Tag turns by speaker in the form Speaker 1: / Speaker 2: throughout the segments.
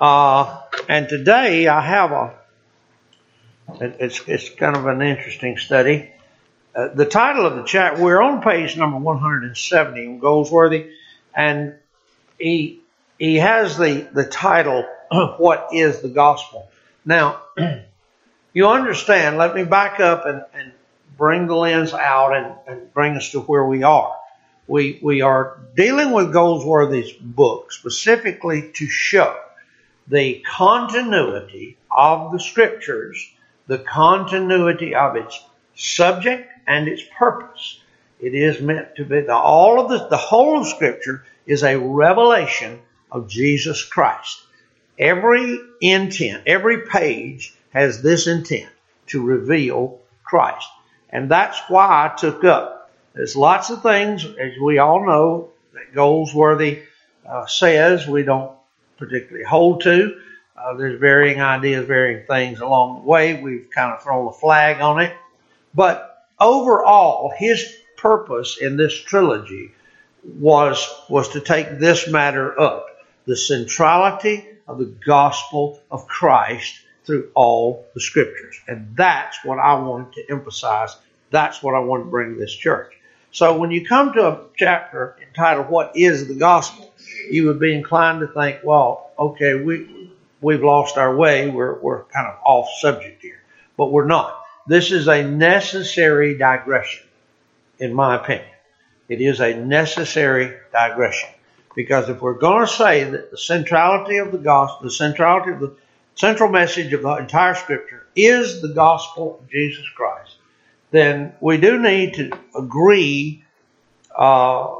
Speaker 1: Uh, and today I have a, it's, it's kind of an interesting study. Uh, the title of the chat, we're on page number 170 in Goldsworthy, and he, he has the, the title, What is the Gospel? Now, you understand, let me back up and, and bring the lens out and, and bring us to where we are. We, we are dealing with Goldsworthy's book specifically to show the continuity of the scriptures, the continuity of its subject and its purpose. It is meant to be the, all of the, the whole of scripture is a revelation of Jesus Christ. Every intent, every page has this intent to reveal Christ. And that's why I took up. There's lots of things, as we all know, that Goldsworthy uh, says we don't particularly hold to. Uh, there's varying ideas, varying things along the way. We've kind of thrown a flag on it. But overall, his purpose in this trilogy was, was to take this matter up the centrality of the gospel of Christ through all the scriptures. And that's what I wanted to emphasize. That's what I want to bring to this church. So when you come to a chapter entitled What is the Gospel? you would be inclined to think, well, okay, we we've lost our way. We're we're kind of off subject here, but we're not. This is a necessary digression, in my opinion. It is a necessary digression because if we're going to say that the centrality of the gospel, the centrality of the central message of the entire Scripture is the gospel of Jesus Christ, then we do need to agree uh,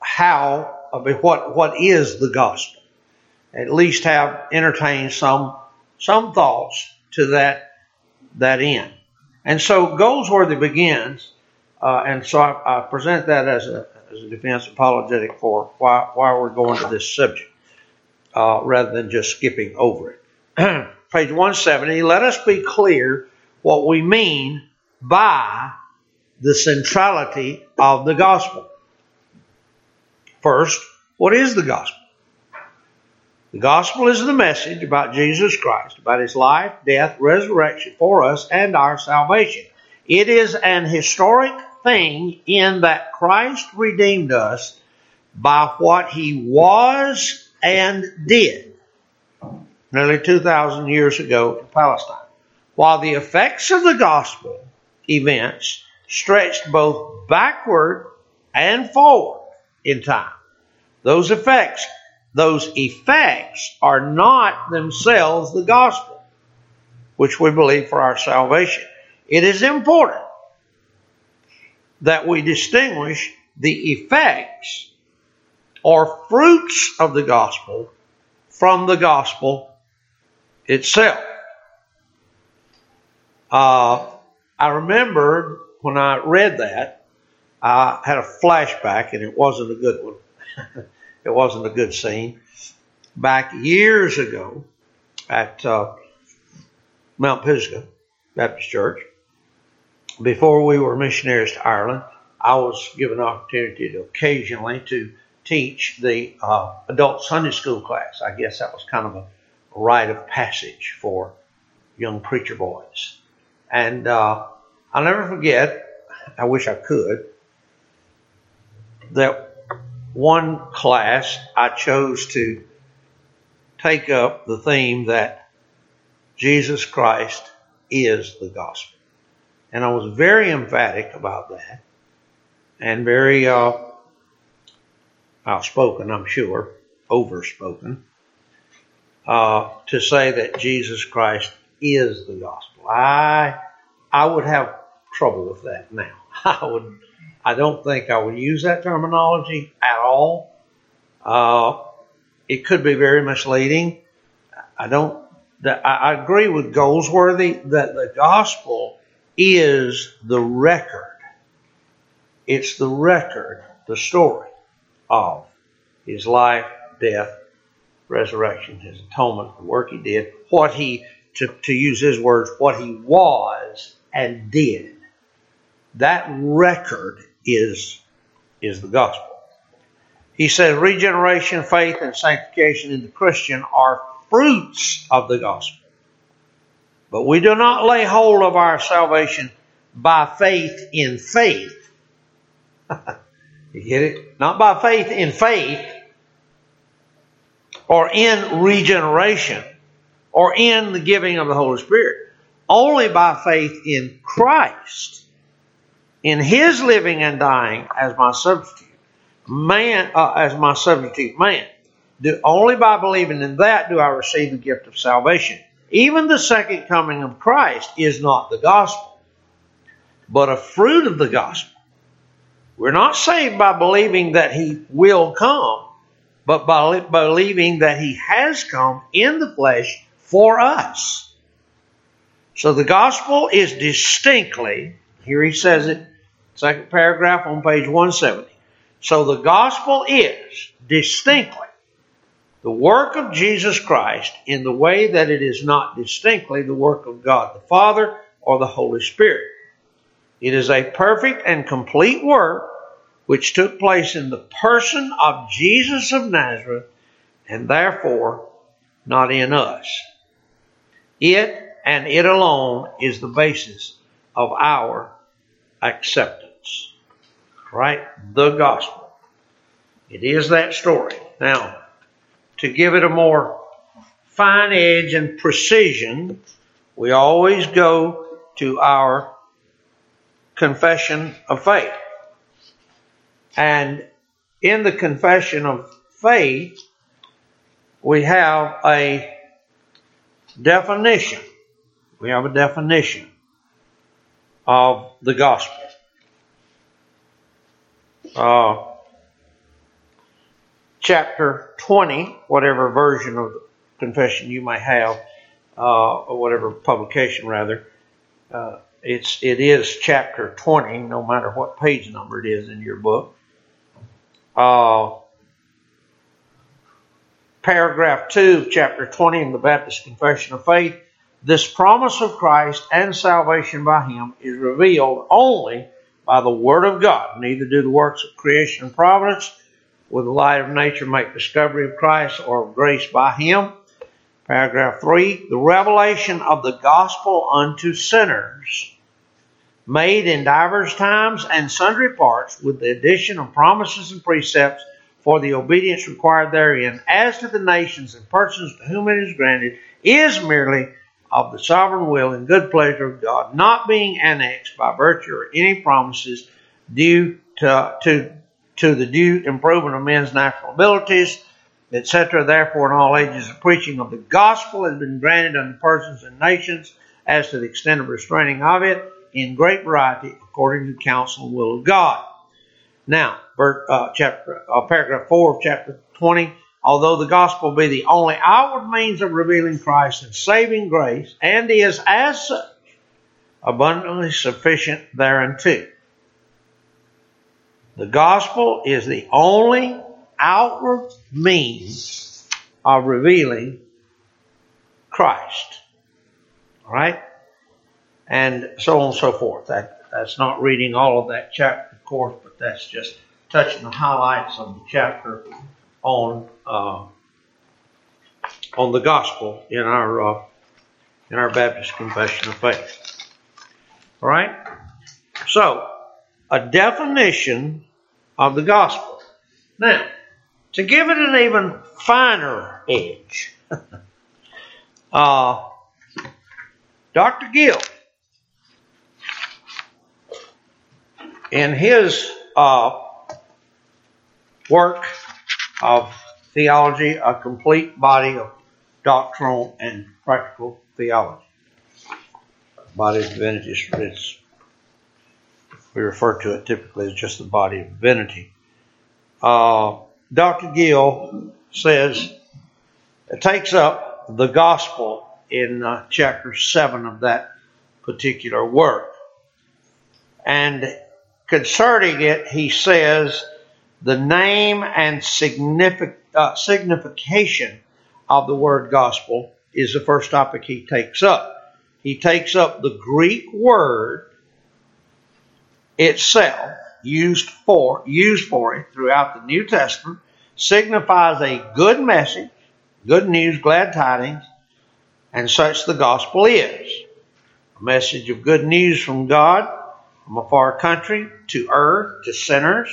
Speaker 1: how what what is the gospel. At least have entertained some some thoughts to that that end. And so Goldsworthy begins, uh, and so I, I, present that as a as a defense apologetic for why why we're going to this subject, uh, rather than just skipping over it. Page 170. Let us be clear what we mean by the centrality of the gospel. First, what is the gospel? The gospel is the message about Jesus Christ, about his life, death, resurrection for us, and our salvation. It is an historic thing in that Christ redeemed us by what he was and did nearly 2,000 years ago in Palestine. While the effects of the gospel events stretched both backward and forward in time. Those effects, those effects are not themselves the gospel, which we believe for our salvation. It is important that we distinguish the effects or fruits of the gospel from the gospel itself. Uh, I remember when I read that, I had a flashback, and it wasn't a good one. It wasn't a good scene. Back years ago at uh, Mount Pisgah Baptist Church, before we were missionaries to Ireland, I was given opportunity to occasionally to teach the uh, adult Sunday school class. I guess that was kind of a rite of passage for young preacher boys. And uh, I'll never forget, I wish I could, that one class, I chose to take up the theme that Jesus Christ is the gospel. And I was very emphatic about that and very uh, outspoken, I'm sure, overspoken, uh, to say that Jesus Christ is the gospel. I I would have trouble with that now. I would I don't think I would use that terminology at all. Uh, it could be very misleading. I don't. I agree with Goldsworthy that the gospel is the record. It's the record, the story of his life, death, resurrection, his atonement, the work he did, what he, to, to use his words, what he was and did. That record is, is the gospel. He says regeneration, faith, and sanctification in the Christian are fruits of the gospel. But we do not lay hold of our salvation by faith in faith. you get it? Not by faith in faith or in regeneration or in the giving of the Holy Spirit. Only by faith in Christ, in His living and dying as my substitute, man, uh, as my substitute man. Do, only by believing in that do I receive the gift of salvation. Even the second coming of Christ is not the gospel, but a fruit of the gospel. We're not saved by believing that He will come, but by believing that He has come in the flesh for us. So the gospel is distinctly, here he says it, second paragraph on page 170. So the gospel is distinctly the work of Jesus Christ in the way that it is not distinctly the work of God the Father or the Holy Spirit. It is a perfect and complete work which took place in the person of Jesus of Nazareth and therefore not in us. It and it alone is the basis of our acceptance. Right? The gospel. It is that story. Now, to give it a more fine edge and precision, we always go to our confession of faith. And in the confession of faith, we have a definition. We have a definition of the gospel. Uh, chapter 20, whatever version of the confession you may have, uh, or whatever publication rather, uh, it's it is chapter 20, no matter what page number it is in your book. Uh, paragraph 2 of chapter 20 in the Baptist Confession of Faith. This promise of Christ and salvation by Him is revealed only by the Word of God. Neither do the works of creation and providence with the light of nature make discovery of Christ or of grace by him. Paragraph 3 The revelation of the gospel unto sinners, made in divers times and sundry parts, with the addition of promises and precepts for the obedience required therein, as to the nations and persons to whom it is granted, is merely of the sovereign will and good pleasure of God, not being annexed by virtue of any promises due to, to to the due improvement of men's natural abilities, etc. Therefore, in all ages, the preaching of the gospel has been granted unto persons and nations as to the extent of restraining of it in great variety according to the counsel and will of God. Now, uh, chapter, uh, paragraph 4 of chapter 20. Although the gospel be the only outward means of revealing Christ and saving grace, and is as such abundantly sufficient thereunto. The gospel is the only outward means of revealing Christ. All right? And so on and so forth. That, that's not reading all of that chapter, of course, but that's just touching the highlights of the chapter on uh, on the gospel in our uh, in our Baptist Confession of Faith. All right. So a definition of the gospel. Now, to give it an even finer edge, uh, Dr. Gill, in his uh, work of theology, a complete body of doctrinal and practical theology, body of divinity, it's we refer to it typically as just the body of divinity. Uh, Dr. Gill says it takes up the gospel in uh, chapter 7 of that particular work. And concerning it, he says the name and uh, signification of the word gospel is the first topic he takes up. He takes up the Greek word itself, used for used for it throughout the New Testament, signifies a good message, good news, glad tidings, and such the gospel is. A message of good news from God from a far country to earth to sinners.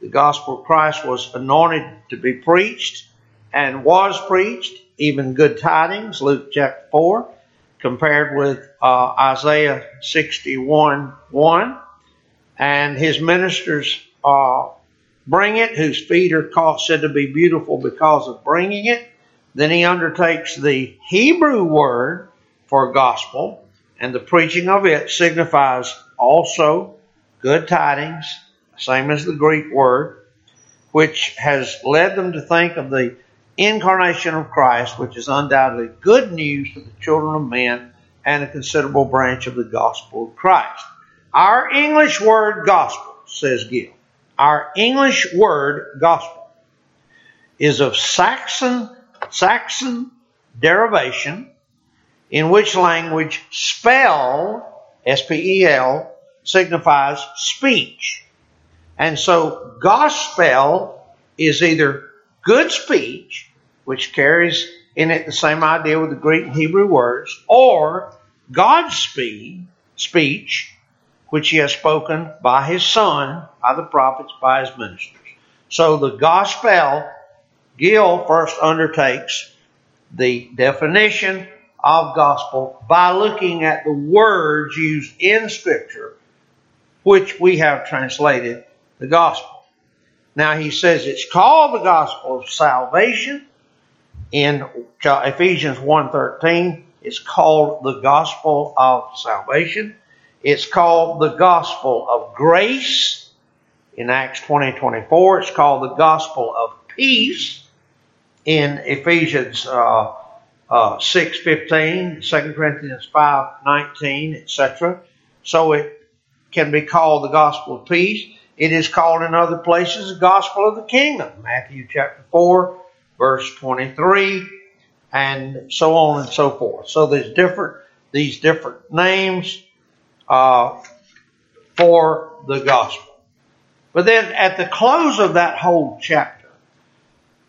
Speaker 1: The gospel of Christ was anointed to be preached and was preached, even good tidings, Luke chapter 4, compared with uh, Isaiah 61 1. And his ministers uh, bring it, whose feet are called, said to be beautiful because of bringing it. Then he undertakes the Hebrew word for gospel, and the preaching of it signifies also good tidings, same as the Greek word, which has led them to think of the incarnation of Christ, which is undoubtedly good news to the children of men and a considerable branch of the gospel of Christ. Our English word gospel, says Gill, our English word gospel is of Saxon, Saxon derivation, in which language spell, S-P-E-L, signifies speech. And so gospel is either good speech, which carries in it the same idea with the Greek and Hebrew words, or God's speed, speech, which he has spoken by his son, by the prophets, by his ministers. So the gospel, Gill first undertakes the definition of gospel by looking at the words used in Scripture, which we have translated the gospel. Now he says it's called the gospel of salvation. In Ephesians 1.13, it's called the gospel of salvation. It's called the gospel of grace. In Acts 20 24, it's called the gospel of peace. In Ephesians uh, uh, 6 15, 2 Corinthians 5 19, etc. So it can be called the gospel of peace. It is called in other places the gospel of the kingdom. Matthew chapter 4, verse 23, and so on and so forth. So there's different, these different names uh, for the gospel. But then at the close of that whole chapter,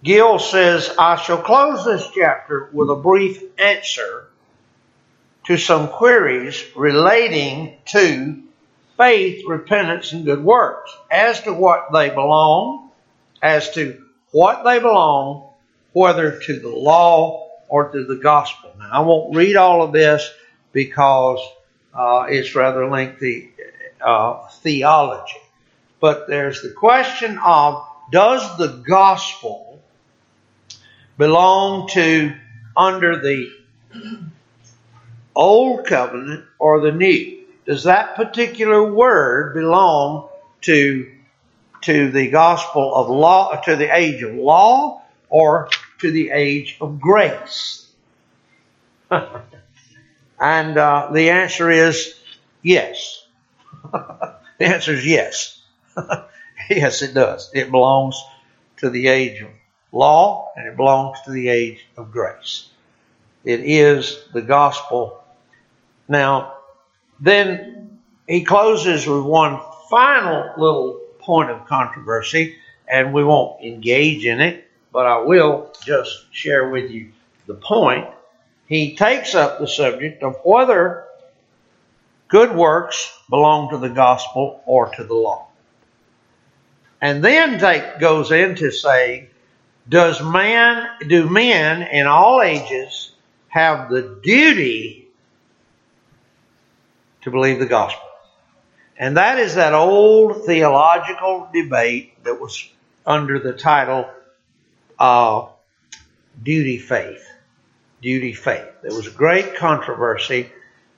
Speaker 1: Gill says, I shall close this chapter with a brief answer to some queries relating to faith, repentance, and good works, as to what they belong, as to what they belong, whether to the law or to the gospel. Now, I won't read all of this because uh, it's rather lengthy uh, theology. But there's the question of does the gospel belong to under the old covenant or the new? Does that particular word belong to to the gospel of law, to the age of law, or to the age of grace? And uh, the answer is yes. the answer is yes. yes, it does. It belongs to the age of law and it belongs to the age of grace. It is the gospel. Now, then he closes with one final little point of controversy, and we won't engage in it, but I will just share with you the point he takes up the subject of whether good works belong to the gospel or to the law. And then take, goes into saying, does man, do men in all ages have the duty to believe the gospel? And that is that old theological debate that was under the title uh, duty faith duty faith. There was great controversy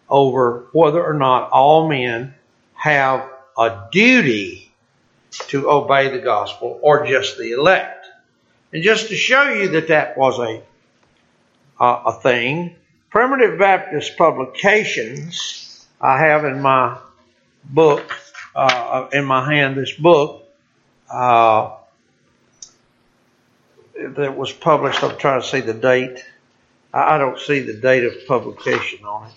Speaker 1: over whether or not all men have a duty to obey the gospel or just the elect. And just to show you that that was a uh, a thing, Primitive Baptist Publications, I have in my book, uh, in my hand, this book uh, that was published. I'm trying to see the date. I don't see the date of publication on it.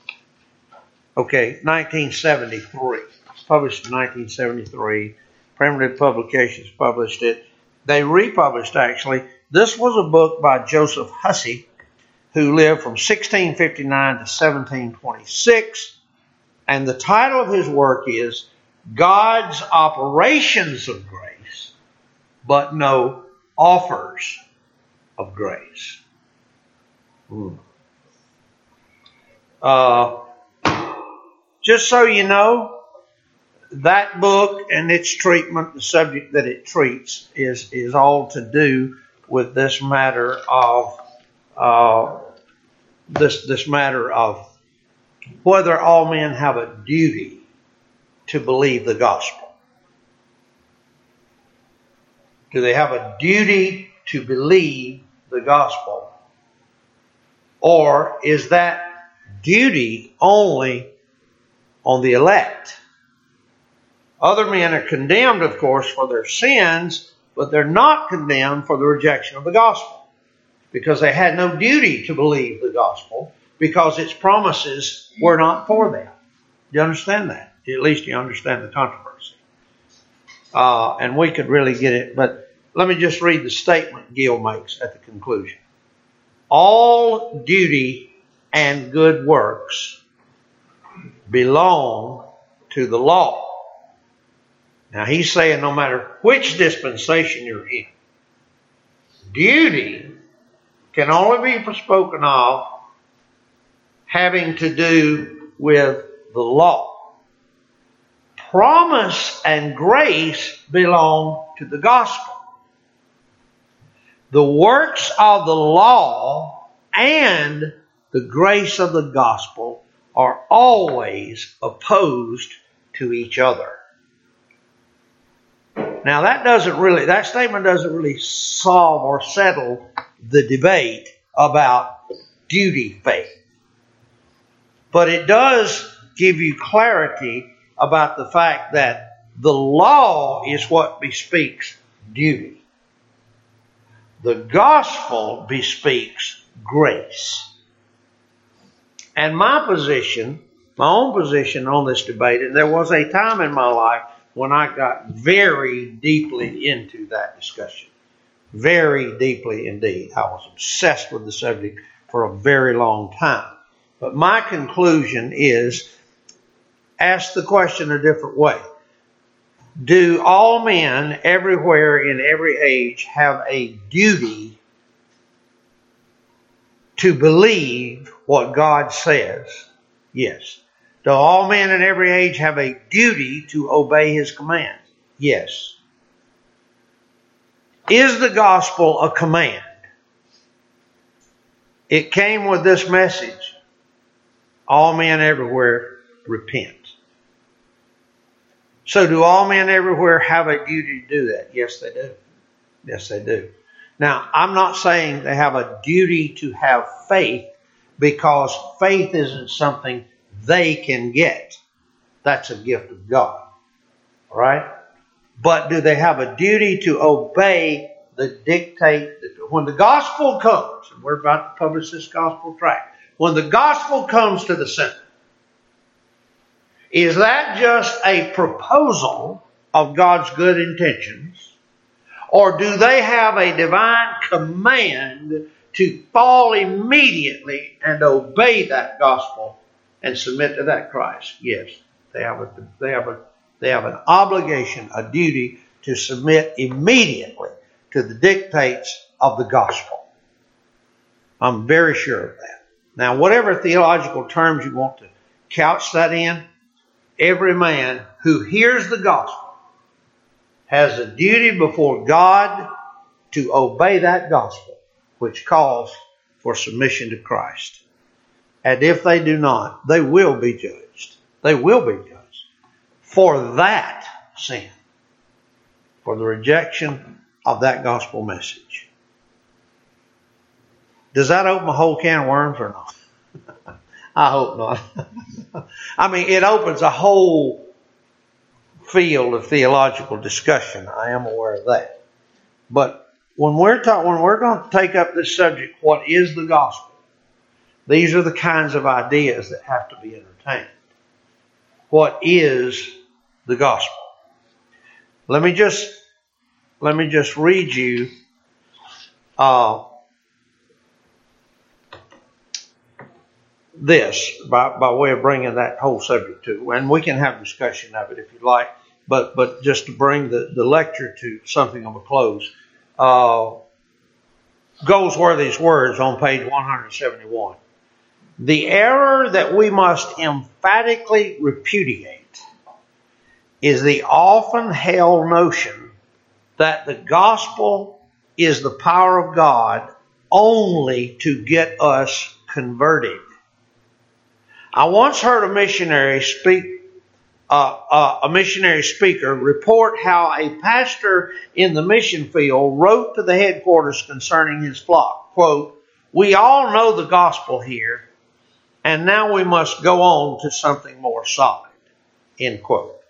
Speaker 1: Okay, 1973. Published in 1973. Primitive Publications published it. They republished actually This was a book by Joseph Hussey, who lived from 1659 to 1726. And the title of his work is God's Operations of Grace, but No Offers of Grace. Hmm. Uh, just so you know, that book and its treatment, the subject that it treats, is, is all to do with this matter of uh, this this matter of whether all men have a duty to believe the gospel. Do they have a duty to believe the gospel? Or is that duty only on the elect? Other men are condemned, of course, for their sins, but they're not condemned for the rejection of the gospel because they had no duty to believe the gospel because its promises were not for them. Do you understand that? At least you understand the controversy. Uh, and we could really get it, but let me just read the statement Gill makes at the conclusion. All duty and good works belong to the law. Now he's saying no matter which dispensation you're in, duty can only be spoken of having to do with the law. Promise and grace belong to the gospel. The works of the law and the grace of the gospel are always opposed to each other. Now that doesn't really, that statement doesn't really solve or settle the debate about duty faith. But it does give you clarity about the fact that the law is what bespeaks duty. The gospel bespeaks grace. And my position, my own position on this debate, and there was a time in my life when I got very deeply into that discussion. Very deeply indeed. I was obsessed with the subject for a very long time. But my conclusion is ask the question a different way. Do all men everywhere in every age have a duty to believe what God says? Yes. Do all men in every age have a duty to obey his commands? Yes. Is the gospel a command? It came with this message all men everywhere repent. So, do all men everywhere have a duty to do that? Yes, they do. Yes, they do. Now, I'm not saying they have a duty to have faith because faith isn't something they can get. That's a gift of God. All right? But do they have a duty to obey the dictate? When the gospel comes, and we're about to publish this gospel tract, when the gospel comes to the center, is that just a proposal of God's good intentions? Or do they have a divine command to fall immediately and obey that gospel and submit to that Christ? Yes, they have a, they have a they have an obligation, a duty to submit immediately to the dictates of the gospel. I'm very sure of that. Now, whatever theological terms you want to couch that in, every man who hears the gospel has a duty before God to obey that gospel, which calls for submission to Christ. And if they do not, they will be judged. They will be judged for that sin, for the rejection of that gospel message. Does that open a whole can of worms or not? I hope not. I mean, it opens a whole field of theological discussion. I am aware of that. But when we're talking, when we're going to take up this subject, what is the gospel? These are the kinds of ideas that have to be entertained. What is the gospel. Let me just let me just read you uh, this by, by way of bringing that whole subject to, and we can have discussion of it if you like, but but just to bring the, the lecture to something of a close. Uh, Goldsworthy's words on page 171. The error that we must emphatically repudiate is the often held notion that the gospel is the power of God only to get us converted. I once heard a missionary speak, uh, uh, a missionary speaker report how a pastor in the mission field wrote to the headquarters concerning his flock. Quote, we all know the gospel here, and now we must go on to something more solid. End quote.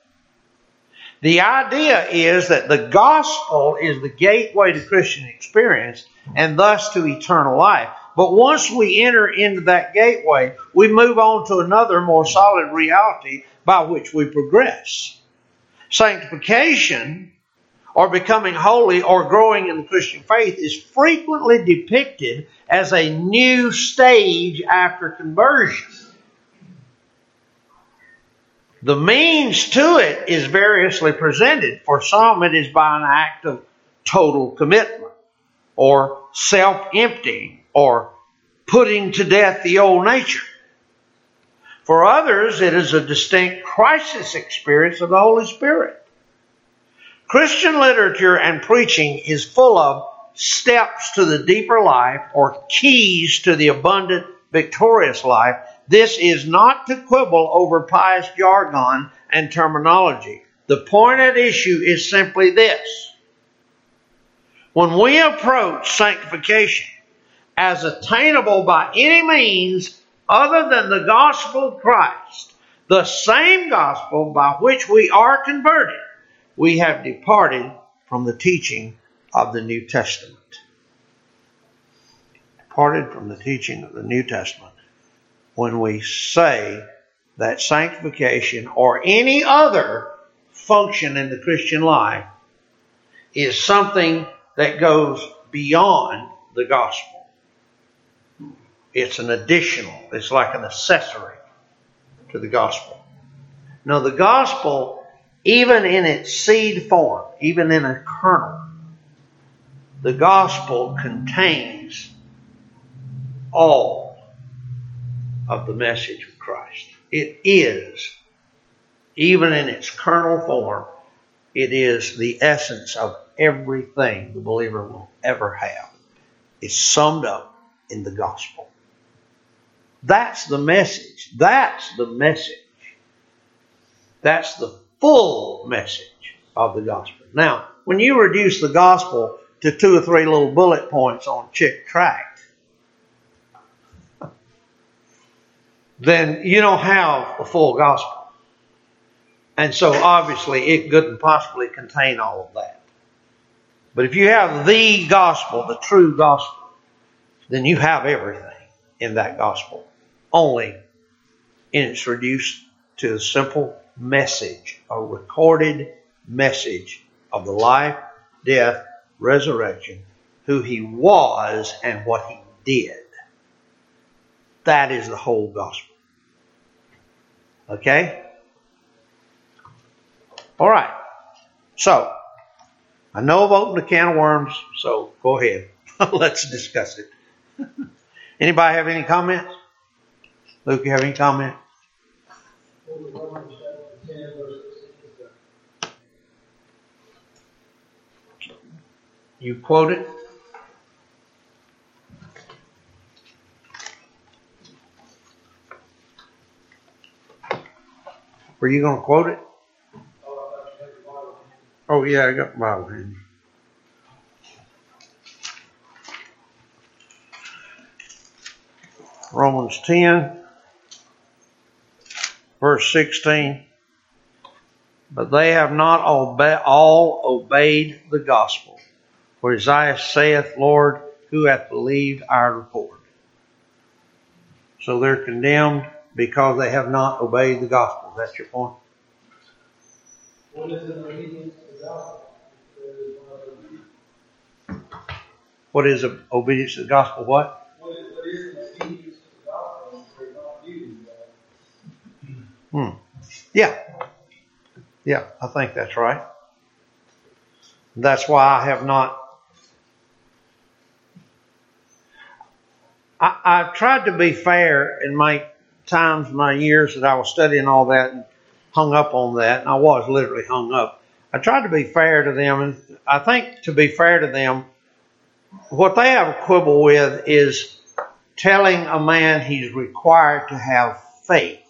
Speaker 1: The idea is that the gospel is the gateway to Christian experience and thus to eternal life. But once we enter into that gateway, we move on to another more solid reality by which we progress. Sanctification, or becoming holy, or growing in the Christian faith, is frequently depicted as a new stage after conversion. The means to it is variously presented. For some, it is by an act of total commitment, or self emptying, or putting to death the old nature. For others, it is a distinct crisis experience of the Holy Spirit. Christian literature and preaching is full of steps to the deeper life or keys to the abundant, victorious life. This is not to quibble over pious jargon and terminology. The point at issue is simply this. When we approach sanctification, as attainable by any means other than the gospel of Christ, the same gospel by which we are converted, we have departed from the teaching of the New Testament. Departed from the teaching of the New Testament when we say that sanctification or any other function in the Christian life is something that goes beyond the gospel. It's an additional, it's like an accessory to the gospel. Now, the gospel, even in its seed form, even in a kernel, the gospel contains all of the message of Christ. It is, even in its kernel form, it is the essence of everything the believer will ever have. It's summed up in the gospel. That's the message. That's the message. That's the full message of the gospel. Now, when you reduce the gospel to two or three little bullet points on Chick tract, then you don't have a full gospel. And so obviously it couldn't possibly contain all of that. But if you have the gospel, the true gospel, then you have everything in that gospel only, and it's reduced to a simple message, a recorded message of the life, death, resurrection, who he was, and what he did. That is the whole gospel. Okay? All right. So, I know I've opened a can of worms, so go ahead. Let's discuss it. Anybody have any comments? Luke, you have any comment? You quote it? Were you going to quote it? Oh, yeah, I got the Bible handy. Romans 10 verse 16. But they have not all obeyed the gospel. For Isaiah saith, Lord, who hath believed our report? So they're condemned because they have not obeyed the gospel. That's your point? What is obedience to the gospel?
Speaker 2: What? Is, what is obedience to the gospel?
Speaker 1: Hmm. Yeah. Yeah, I think that's right. That's why I have not. I, I tried to be fair in my times, my years that I was studying all that and hung up on that, and I was literally hung up. I tried to be fair to them, and I think to be fair to them, what they have a quibble with is telling a man he's required to have faith.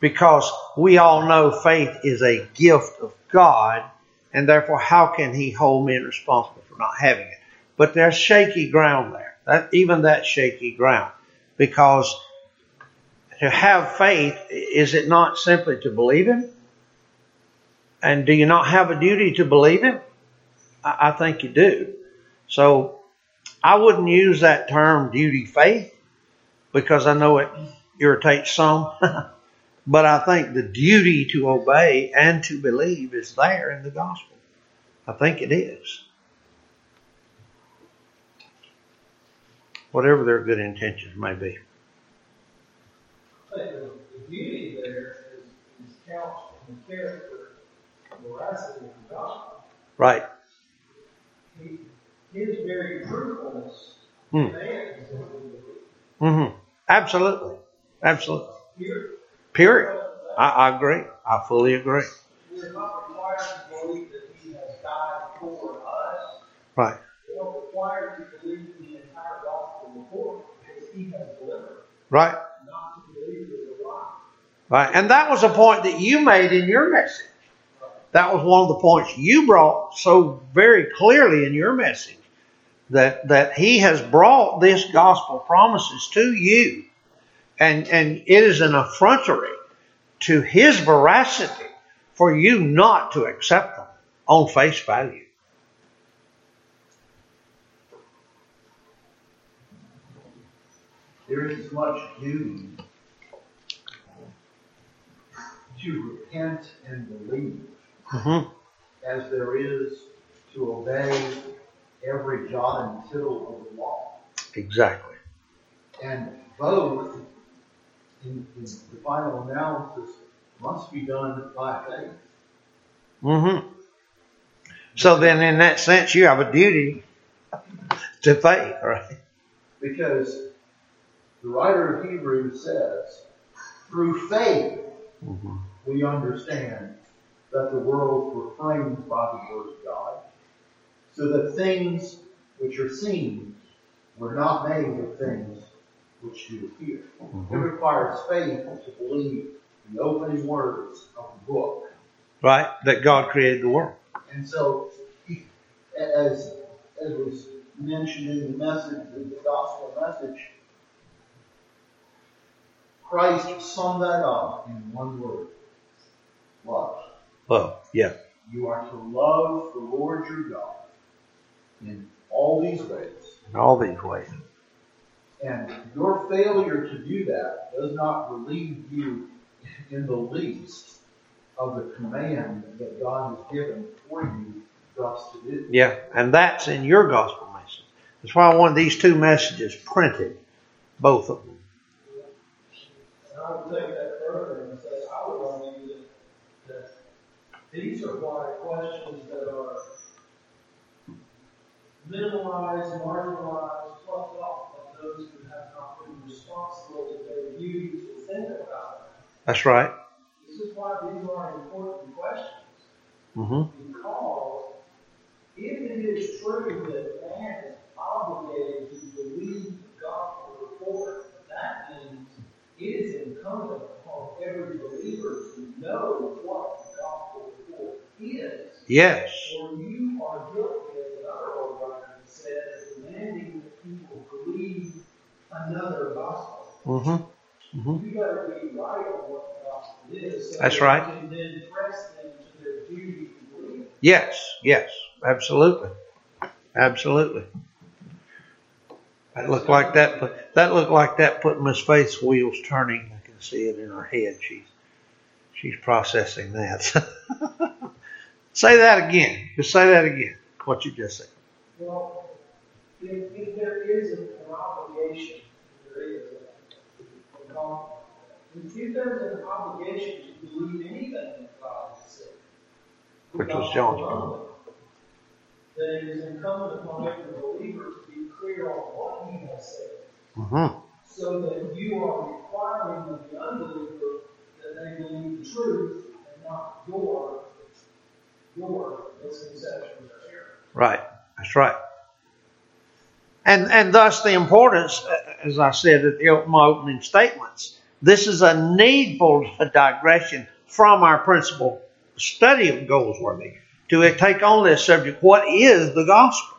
Speaker 1: Because we all know faith is a gift of God, and therefore, how can he hold men responsible for not having it? But there's shaky ground there. That, even that shaky ground. Because to have faith, is it not simply to believe Him? And do you not have a duty to believe Him? I, I think you do. So I wouldn't use that term duty faith because I know it irritates some. but I think the duty to obey and to believe is there in the gospel. I think it is. Whatever their good intentions may be.
Speaker 2: The beauty there is, is couched in the character, the veracity of the gospel.
Speaker 1: Right.
Speaker 2: He, his very truthfulness
Speaker 1: Hmm.
Speaker 2: demands that we believe.
Speaker 1: Mm-hmm. Absolutely. Absolutely.
Speaker 2: Period.
Speaker 1: I, I agree. I fully agree. Right. Right. Right. And that was a point that you made in your message. That was one of the points you brought so very clearly in your message that, that he has brought this gospel promises to you. And, and it is an effrontery to his veracity for you not to accept them on face value.
Speaker 3: There is as much duty to repent and believe
Speaker 1: Mm-hmm.
Speaker 3: as there is to obey every jot and tittle of the law.
Speaker 1: Exactly.
Speaker 3: And both, in, in the final analysis, must be done by faith.
Speaker 1: Mm-hmm. So then, in that sense, you have a duty to faith, right?
Speaker 3: Because the writer of Hebrews says, through faith
Speaker 1: Mm-hmm.
Speaker 3: we understand that the worlds were framed by the Word of God, so that things which are seen were not made of things which you hear.
Speaker 1: Mm-hmm.
Speaker 3: It requires faith to believe the opening words of the book.
Speaker 1: Right? That God created the world.
Speaker 3: And so, as, as was mentioned in the message, in the gospel message, Christ summed that up in one word love.
Speaker 1: Love, yeah.
Speaker 3: You are to love the Lord your God in all these ways.
Speaker 1: In all these ways.
Speaker 3: And your failure to do that does not relieve you in the least of the command that God has given for you for us to do.
Speaker 1: Yeah. And that's in your gospel message. That's why I wanted these two messages printed, both of them.
Speaker 2: And I would take that further and say, I would argue that, that these are why questions that are minimalized, marginalized, plucked off by those who have not been responsible to their God.
Speaker 1: That's right.
Speaker 2: This is why these are important questions.
Speaker 1: Mm-hmm.
Speaker 2: Because if it is true that man is obligated to believe the gospel report, that means it is incumbent upon every believer to know what the gospel report is.
Speaker 1: Yes.
Speaker 2: Or you are guilty, as another old writer said, of demanding that people believe another gospel.
Speaker 1: Mm-hmm. Mm-hmm.
Speaker 2: You better be right on what the gospel is. So
Speaker 1: That's right.
Speaker 2: Can then press them to their duty to believe.
Speaker 1: Yes. Yes. Absolutely. Absolutely. That looked like that. That looked like that put Miss Faith's wheels turning. I can see it in her head. She's she's processing that. say that again. Just say that again. What you just said.
Speaker 2: Well, if, if there is an obligation, there is, if there's an obligation to believe anything that God has said,
Speaker 1: which was John's point.
Speaker 2: Then it is incumbent upon every believer to be clear on what he has said.
Speaker 1: Mm-hmm.
Speaker 2: So that you are requiring of the unbeliever that they believe the truth and not your your misconceptions or error.
Speaker 1: Right. That's right. And and thus the importance, as I said at my opening statements, this is a needful digression from our principal study of Goldsworthy to take on this subject. What is the gospel?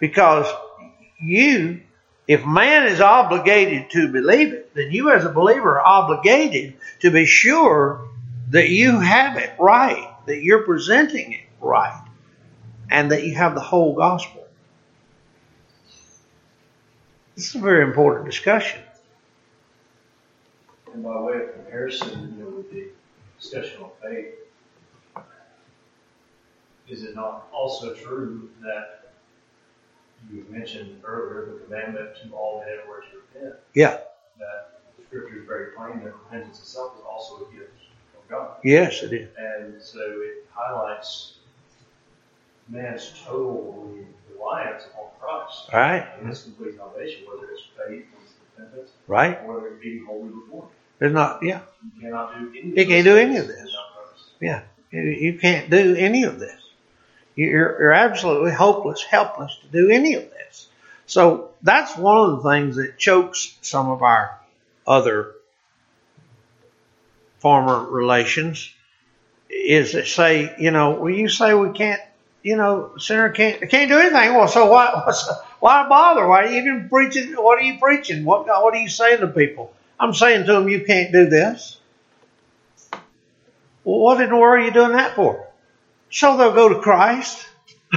Speaker 1: Because you, if man is obligated to believe it, then you as a believer are obligated to be sure that you have it right, that you're presenting it right, and that you have the whole gospel. This is a very important discussion.
Speaker 4: And by way of comparison, you know, with the discussion on faith, is it not also true that you mentioned earlier the commandment to all men everywhere to repent?
Speaker 1: Yeah.
Speaker 4: That the scripture is very plain that repentance itself is also a gift from God.
Speaker 1: Yes, it is.
Speaker 4: And so it highlights man's total reliance upon Christ.
Speaker 1: Right.
Speaker 4: And his complete salvation, whether it's faith or repentance,
Speaker 1: right.
Speaker 4: or whether it be wholly before.
Speaker 1: There's not, yeah.
Speaker 4: You cannot do any
Speaker 1: You can't do any of this. Yeah. You can't do any of this. You're, you're absolutely hopeless, helpless to do any of this. So that's one of the things that chokes some of our other former relations is that say, you know, well, you say we can't, you know, sinner can't can't do anything. Well, so why why bother? Why are you even preaching? What are you preaching? What what are you saying to people? I'm saying to them, you can't do this. Well, what in the world are you doing that for? So they'll go to Christ.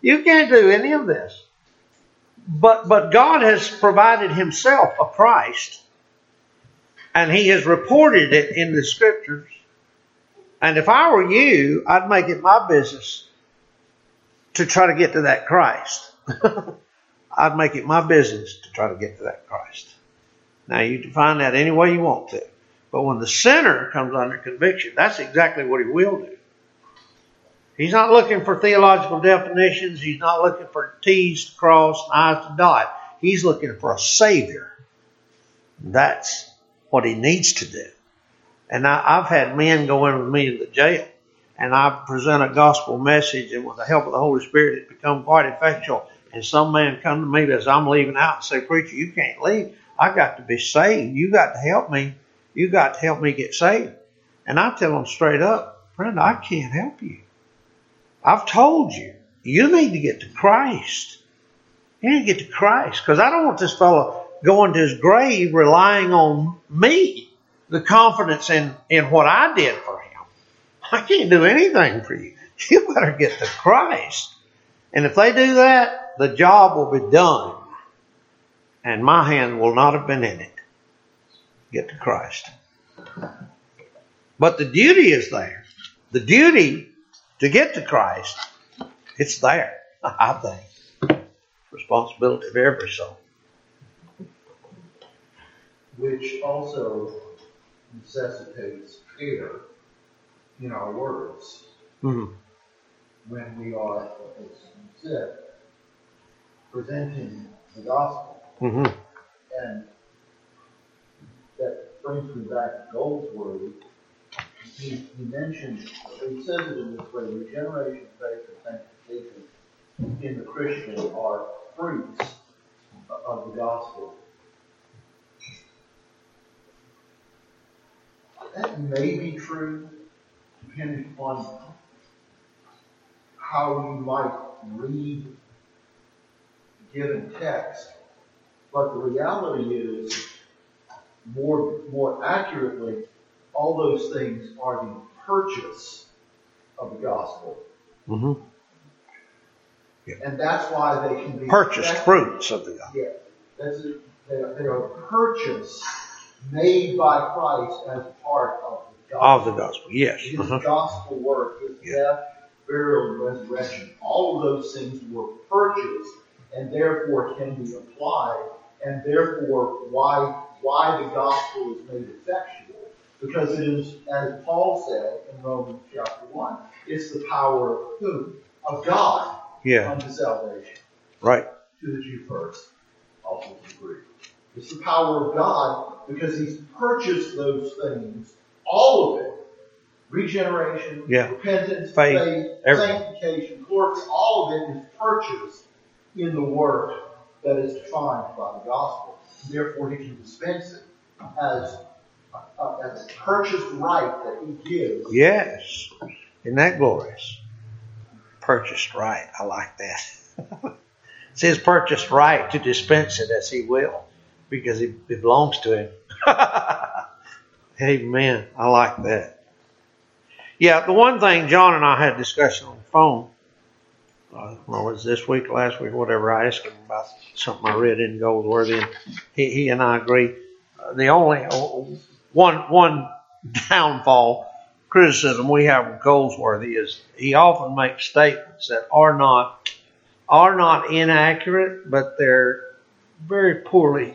Speaker 1: you can't do any of this. But, but God has provided Himself a Christ, and He has reported it in the Scriptures. And if I were you, I'd make it my business to try to get to that Christ. I'd make it my business to try to get to that Christ. Now you define that any way you want to. But when the sinner comes under conviction, that's exactly what he will do. He's not looking for theological definitions. He's not looking for T's to cross and I's to dot. He's looking for a Savior. That's what he needs to do. And I, have had men go in with me in the jail, and I present a gospel message, and with the help of the Holy Spirit, it become quite effectual. And some man come to me as I'm leaving out and say, "Preacher, you can't leave. I got to be saved. You got to help me. You got to help me get saved." And I tell them straight up, "Friend, I can't help you. I've told you, you need to get to Christ. You need to get to Christ because I don't want this fellow going to his grave relying on me, the confidence in, in what I did for him. I can't do anything for you. You better get to Christ. And if they do that, the job will be done. And my hand will not have been in it. Get to Christ. But the duty is there. The duty to get to Christ, it's there, I think. Responsibility of every soul.
Speaker 3: Which also necessitates care in our words.
Speaker 1: Mm-hmm.
Speaker 3: When we are, as you said, presenting the gospel.
Speaker 1: Mm-hmm.
Speaker 3: And that brings me back to Goldsworthy he, he mentioned, he says it in this way, regeneration, faith, and sanctification in the Christian are fruits of the gospel. That may be true, depending upon how you might read given text. But the reality is, more, more accurately, all those things are the purchase of the gospel.
Speaker 1: Mm-hmm.
Speaker 3: Yeah. And that's why they can be
Speaker 1: purchased fruits of the gospel.
Speaker 3: Yeah, that's they, are, they are purchased, made by Christ as part of the gospel.
Speaker 1: Of the gospel, yes.
Speaker 3: His
Speaker 1: uh-huh.
Speaker 3: gospel work, His
Speaker 1: yeah.
Speaker 3: death, burial, and resurrection. All of those things were purchased and therefore can be applied, and therefore why why the gospel is made effectual. Because it is, as Paul said in Romans chapter 1, it's the power of who? Of God
Speaker 1: Yeah.
Speaker 3: unto salvation.
Speaker 1: Right.
Speaker 3: To the Jew first, also to the Greek. It's the power of God because He's purchased those things, all of it. Regeneration,
Speaker 1: Yeah.
Speaker 3: repentance,
Speaker 1: Faith,
Speaker 3: faith, sanctification, glory, all of it is purchased in the work that is defined by the gospel. Therefore, He can dispense it as uh, a, a- as purchased right that He gives
Speaker 1: Yes. Isn't that glorious? Purchased right. I like that. it's his purchased right to dispense it as he will because it, it belongs to him. Amen. I like that. Yeah, the one thing John and I had discussion on the phone. Uh, well, was this week, last week, whatever. I asked him about something I read in Goldsworthy, and he, he and I agree. Uh, the only one one downfall criticism we have of Goldsworthy is he often makes statements that are not are not inaccurate, but they're very poorly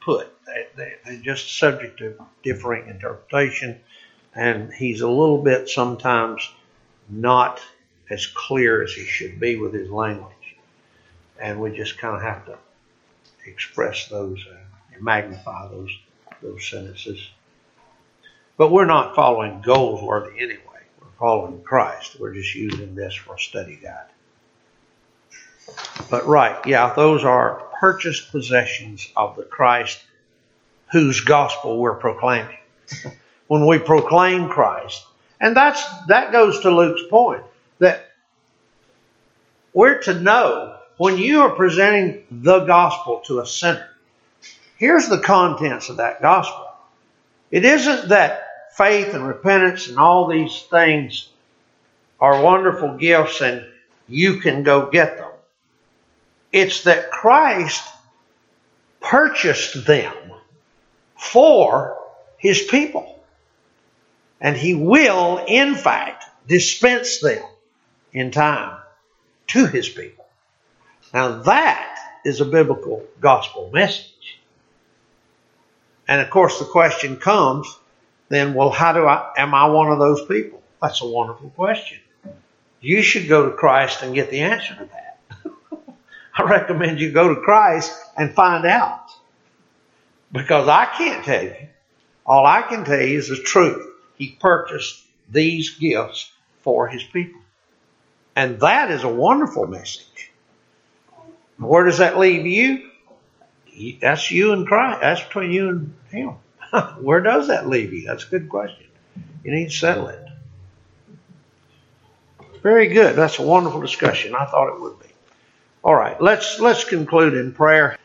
Speaker 1: put. They, they, they're just subject to differing interpretation, and he's a little bit sometimes not as clear as he should be with his language, and we just kind of have to express those uh, and magnify those those sentences. But we're not following Goldsworthy anyway. We're following Christ. We're just using this for a study guide. But right, yeah, those are purchased possessions of the Christ whose gospel we're proclaiming. when we proclaim Christ, and that's that goes to Luke's point we're to know when you are presenting the gospel to a sinner. Here's the contents of that gospel. It isn't that faith and repentance and all these things are wonderful gifts and you can go get them. It's that Christ purchased them for his people. And he will, in fact, dispense them in time to his people. Now that is a biblical gospel message. And of course the question comes, then, well, how do I, am I one of those people? That's a wonderful question. You should go to Christ and get the answer to that. I recommend you go to Christ and find out. Because I can't tell you. All I can tell you is the truth. He purchased these gifts for his people. And that is a wonderful message. Where does that leave you? That's you and Christ. That's between you and him. Where does that leave you? That's a good question. You need to settle it. Very good. That's a wonderful discussion. I thought it would be. All right, let's let's conclude in prayer.